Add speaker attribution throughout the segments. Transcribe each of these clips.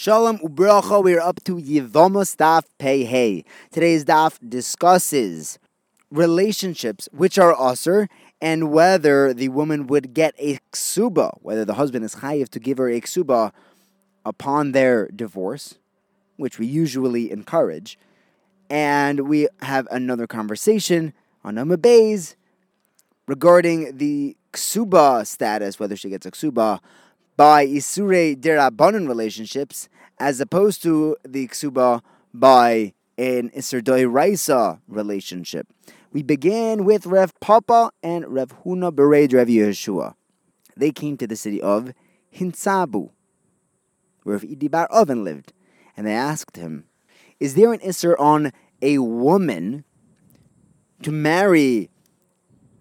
Speaker 1: Shalom Ubracha, we're up to Yivamos Daf Pei. Today's daf discusses relationships which are usr and whether the woman would get a ksuba, whether the husband is chayiv to give her a ksuba upon their divorce, which we usually encourage. And we have another conversation on Amabays regarding the ksuba status, whether she gets a ksuba by Isure Derabanan relationships as opposed to the Ksuba by an Isur Raisa relationship. We began with Rev Papa and Rev Huna Bered Rev Yeshua. They came to the city of Hinsabu, where Rev Idibar Oven lived, and they asked him, Is there an Isser on a woman to marry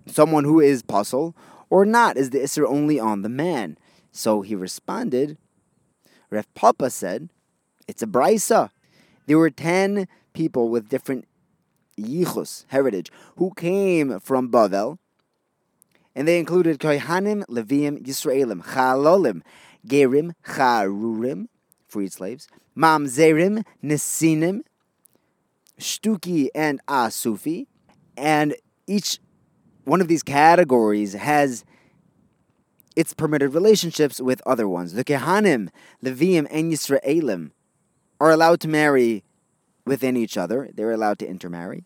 Speaker 1: someone who is puzzle, or not? Is the Isser only on the man? So he responded, Ref Papa said, It's a brisa. There were 10 people with different yichus, heritage, who came from Bavel, and they included Kohanim, Leviim, Yisraelim, Chalolim, Gerim, Charurim, freed slaves, Mamzerim, Nesinim, Shtuki, and Asufi. And each one of these categories has its permitted relationships with other ones. The Kehanim, Leviim, and Yisraelim are allowed to marry within each other. They're allowed to intermarry.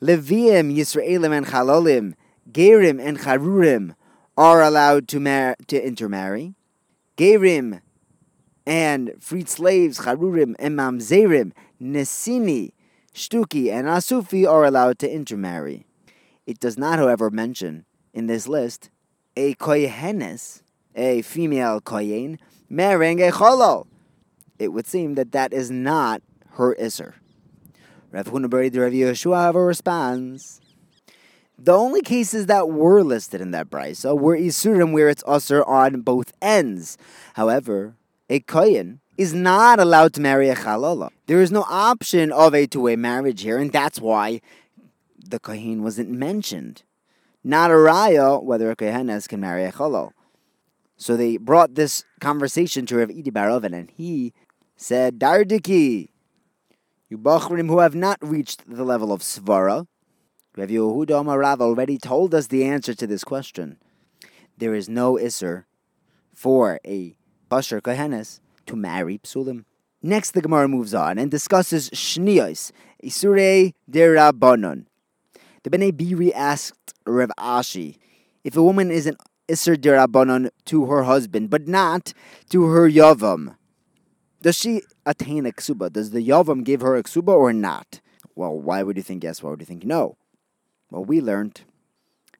Speaker 1: Leviim, Yisraelim, and Chalolim, Gerim, and Charurim are allowed to, mar- to intermarry. Gerim and freed slaves, Charurim, and Mamzerim, Nesini, Shtuki, and Asufi are allowed to intermarry. It does not, however, mention in this list a kohenes, a female kohen, marrying a cholol. It would seem that that is not her iser. Rav Hunabari the Rav Yeshua, however, responds. The only cases that were listed in that brisa were isurim where it's usher on both ends. However, a kohen is not allowed to marry a chalola. There is no option of a two-way marriage here, and that's why the kohen wasn't mentioned not a raya whether a kohenes can marry a cholol. So they brought this conversation to Rav Idi and he said, Dardiki, you Bachrim who have not reached the level of Svara, Rav Yehuda Amarav already told us the answer to this question. There is no Isser for a Basher Kohenes to marry Psulim. Next, the Gemara moves on and discusses Shniyos, Isurei Derabanon. The Bnei Biri asked Rav Ashi if a woman is an Isser Derabanan to her husband, but not to her Yavam. Does she attain a ksuba? Does the Yavam give her a ksuba or not? Well, why would you think yes? Why would you think no? Well, we learned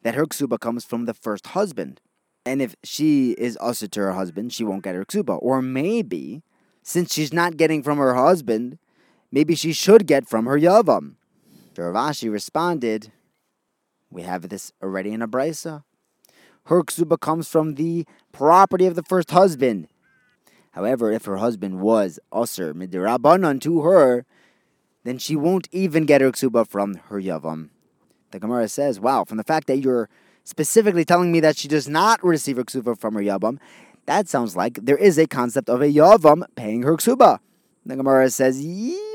Speaker 1: that her ksuba comes from the first husband. And if she is usher to her husband, she won't get her ksuba. Or maybe, since she's not getting from her husband, maybe she should get from her Yavam. Rav Ashi responded, We have this already in a brisa. Her ksuba comes from the property of the first husband. However, if her husband was usher midirabanan to her, then she won't even get her ksuba from her yavam. The Gemara says, "Wow, from the fact that you're specifically telling me that she does not receive her ksuba from her yavam, that sounds like there is a concept of a yavam paying her ksuba." The Gemara says,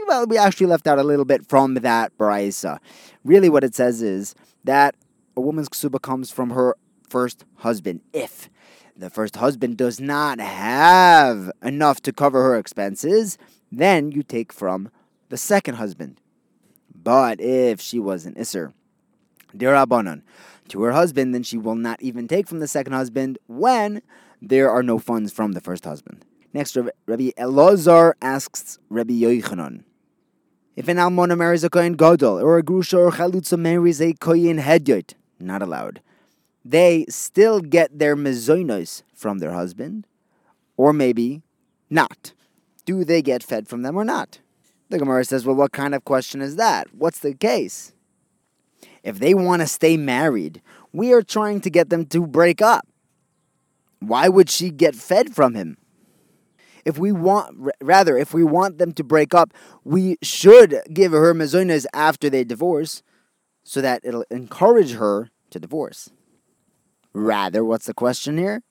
Speaker 1: well, we actually left out a little bit from that brisa. Really, what it says is that a woman's ksuba comes from her first husband. If the first husband does not have enough to cover her expenses, then you take from the second husband. But if she was an Isser, Dirabanan, to her husband, then she will not even take from the second husband when there are no funds from the first husband. Next, Rabbi Elazar asks Rabbi Yochanan, if an almona marries a kohen gadol, or a grusha or chalutza marries a kohen hedyot, not allowed. They still get their mezoinos from their husband, or maybe not. Do they get fed from them or not? The Gemara says, well, what kind of question is that? What's the case? If they want to stay married, we are trying to get them to break up. Why would she get fed from him? If we want, rather, if we want them to break up, we should give her mazonas after they divorce, so that it'll encourage her to divorce. Rather, what's the question here?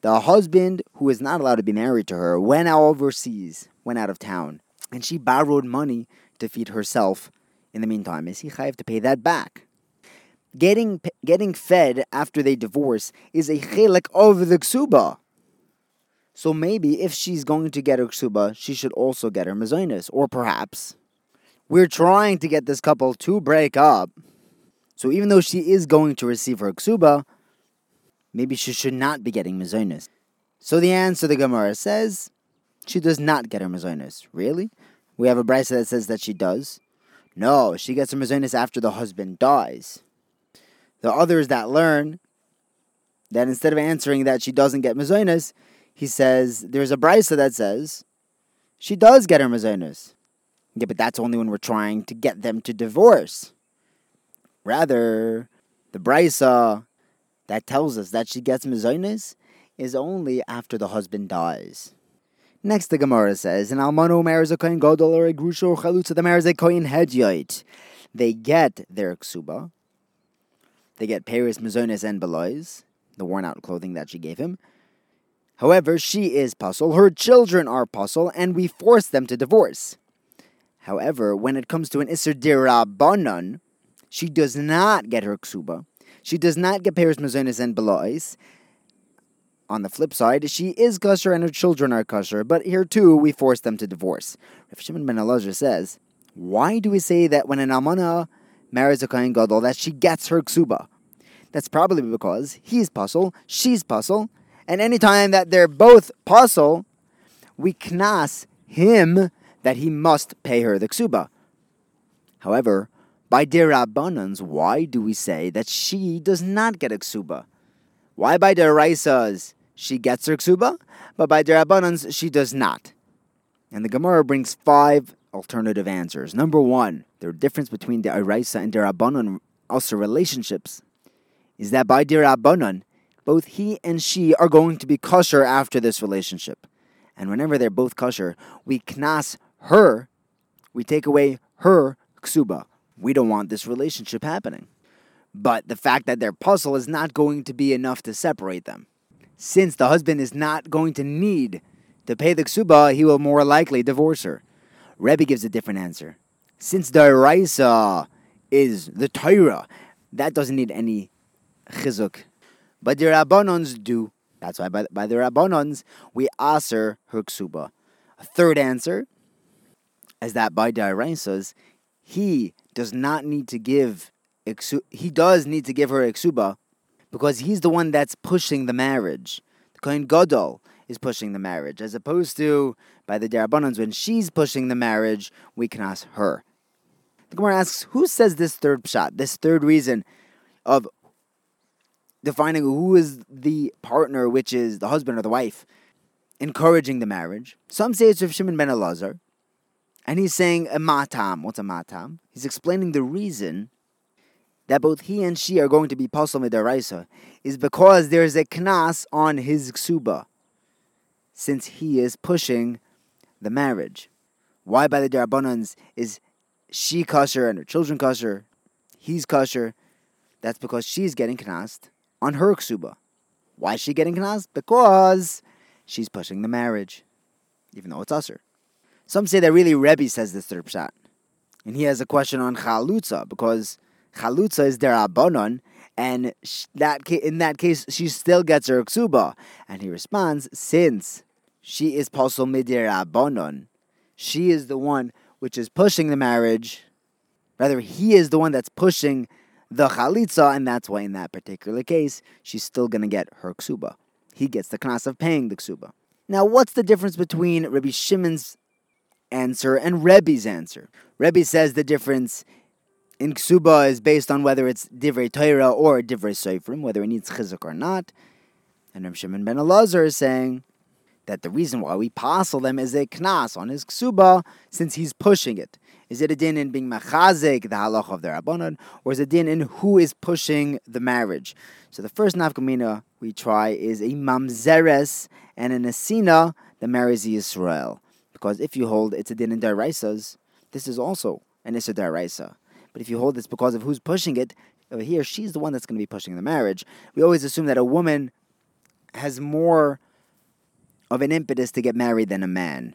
Speaker 1: The husband who is not allowed to be married to her went overseas, went out of town and she borrowed money to feed herself in the meantime, is he chayiv to pay that back? Getting getting fed after they divorce is a chelik of the ksuba. So maybe if she's going to get her ksuba, she should also get her mazonis. Or perhaps we're trying to get this couple to break up. So even though she is going to receive her ksuba, maybe she should not be getting mazonis. So the answer the Gemara says she does not get her mazonis. Really? We have a brisa that says that she does. No, she gets her mazonis after the husband dies. The others that learn that instead of answering that she doesn't get mazonis, he says there's a brisa that says she does get her mazonis. Yeah, but that's only when we're trying to get them to divorce. Rather, the brisa that tells us that she gets mazonis is only after the husband dies. Next, the Gemara says, "An almano marries a kohen gadol or a grusha or chalutza that marries a kohen hedyot. They get their ksuba. They get Paris, Mazonis, and Belois, the worn-out clothing that she gave him. However, she is puzzle. Her children are puzzle, and we force them to divorce. However, when it comes to an Isser Dirabanan, she does not get her ksuba. She does not get Paris, Mazonis, and Belois, on the flip side, she is kosher and her children are kosher, but here too we force them to divorce. Rav Shimon ben Elazar says, why do we say that when an almana marries a kohen gadol that she gets her ksuba? That's probably because he's puzzle, she's puzzle, and anytime that they're both puzzle, we knas him that he must pay her the ksuba. However, by derabbanans, why do we say that she does not get a ksuba? Why by deraisas she gets her ksuba, but by derabbanans she does not. And the Gemara brings five alternative answers. Number one, the difference between the Araisa and derabbanan also relationships is that by derabbanan, both he and she are going to be kosher after this relationship. And whenever they're both kosher, we knas her, we take away her ksuba. We don't want this relationship happening. But the fact that they're puzzle is not going to be enough to separate them since the husband is not going to need to pay the ksuba, he will more likely divorce her. Rebbe gives a different answer. Since the Raisa is the Torah, that doesn't need any chizuk. But the Rabbanons do. That's why by, by the Rabbanons, we aser her ksuba. A third answer is that by the Raisas, he does not need to give, he does need to give her a ksuba, because he's the one that's pushing the marriage. The Kohen Gadol is pushing the marriage, as opposed to by the Darabbanans, when she's pushing the marriage, we can ask her. The Gemara asks, who says this third shot, this third reason of defining who is the partner, which is the husband or the wife, encouraging the marriage? Some say it's Rav Shimon ben Elazar, and he's saying a matam. What's a matam? He's explaining the reason that both he and she are going to be pasul midaraisa is because there's a knas on his ksuba, since he is pushing the marriage. Why by the darabonans is she kosher and her children kosher, he's kosher? That's because she's getting knast on her ksuba. Why is she getting knast? Because she's pushing the marriage, even though it's usher. Some say that really Rebbe says this third pshat. And he has a question on chalutza because chalutza is derabanan, and that in that case she still gets her ksuba. And he responds, since she is pasul midirabanan, she is the one which is pushing the marriage. Rather, he is the one that's pushing the chalitza, and that's why in that particular case she's still going to get her ksuba. He gets the knas of paying the ksuba. Now, what's the difference between Rabbi Shimon's answer and Rebbe's answer? Rebbe says the difference in ksuba is based on whether it's divrei Torah or divrei seifrim, whether it needs chizuk or not. And Rav Shimon ben Elazar is saying that the reason why we passel them is a knas on his ksuba, since he's pushing it. Is it a din in being machazik, the halach of the rabbanon, or is it a din in who is pushing the marriage? So the first nafkamina we try is a mamzeres and an asina that marries the Yisrael. Because if you hold it's a din in daraisas, this is also an issa daraisa. But if you hold it's because of who's pushing it, over here, she's the one that's going to be pushing the marriage. We always assume that a woman has more of an impetus to get married than a man.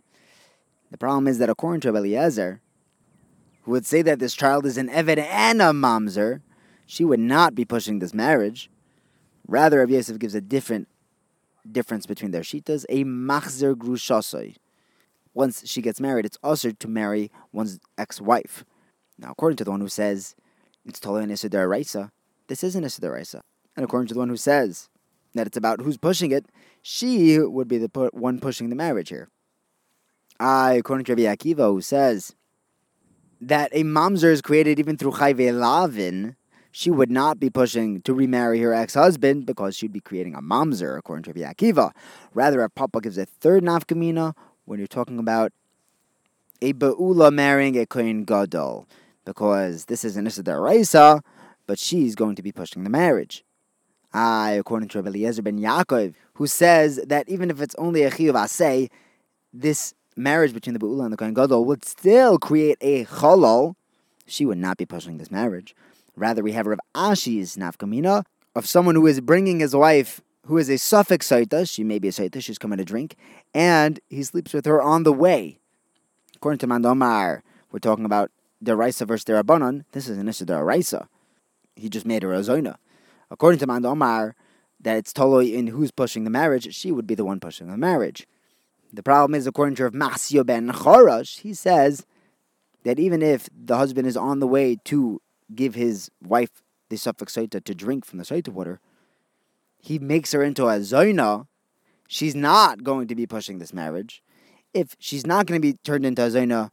Speaker 1: The problem is that according to Eliezer, who would say that this child is an Eved and a Mamzer, she would not be pushing this marriage. Rather, Rav Yosef gives a different difference between their shitas, a machzer grushasoi. Once she gets married, it's also to marry one's ex-wife. Now, according to the one who says it's totally an Issa Raisa, this is an Issa Raisa. And according to the one who says that it's about who's pushing it, she would be the one pushing the marriage here. I, according to Rabbi Akiva, who says that a mamzer is created even through chayve lavin, she would not be pushing to remarry her ex-husband because she'd be creating a mamzer, according to Akiva. Rather, a papa gives a third nafkamina when you're talking about a ba'ula marrying a kohen gadol, because this is an issa but she's going to be pushing the marriage. I, according to Rabbi Eliezer ben Yaakov, who says that even if it's only a chiyuv asay, this marriage between the Ba'ula and the Kohen Gadol would still create a cholol. She would not be pushing this marriage. Rather, we have Rav Ashi's nafkamina of someone who is bringing his wife, who is a suffix saita. She may be a saita, she's coming to drink, and he sleeps with her on the way. According to Mandomar, we're talking about Deraisa versus Derabanan. This is an issue Deraisa. He just made her a zoina. According to Mandomar, that it's totally in who's pushing the marriage, she would be the one pushing the marriage. The problem is, according to Rav Masio ben Chorash, he says that even if the husband is on the way to give his wife the suffix saita to drink from the saita water, he makes her into a zoina. She's not going to be pushing this marriage. If she's not going to be turned into a zoina,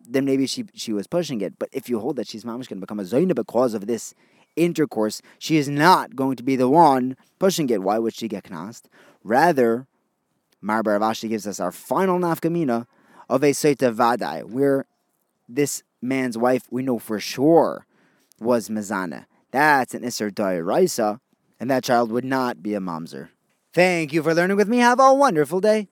Speaker 1: then maybe she she was pushing it. But if you hold that she's mamish going to become a zoina because of this intercourse, she is not going to be the one pushing it. Why would she get knast? Rather, Mar bar Rav Ashi gives us our final nafkamina of a Seita Vadai, where this man's wife, we know for sure, was Mazana. That's an Isser Raisa, and that child would not be a Mamzer. Thank you for learning with me. Have a wonderful day.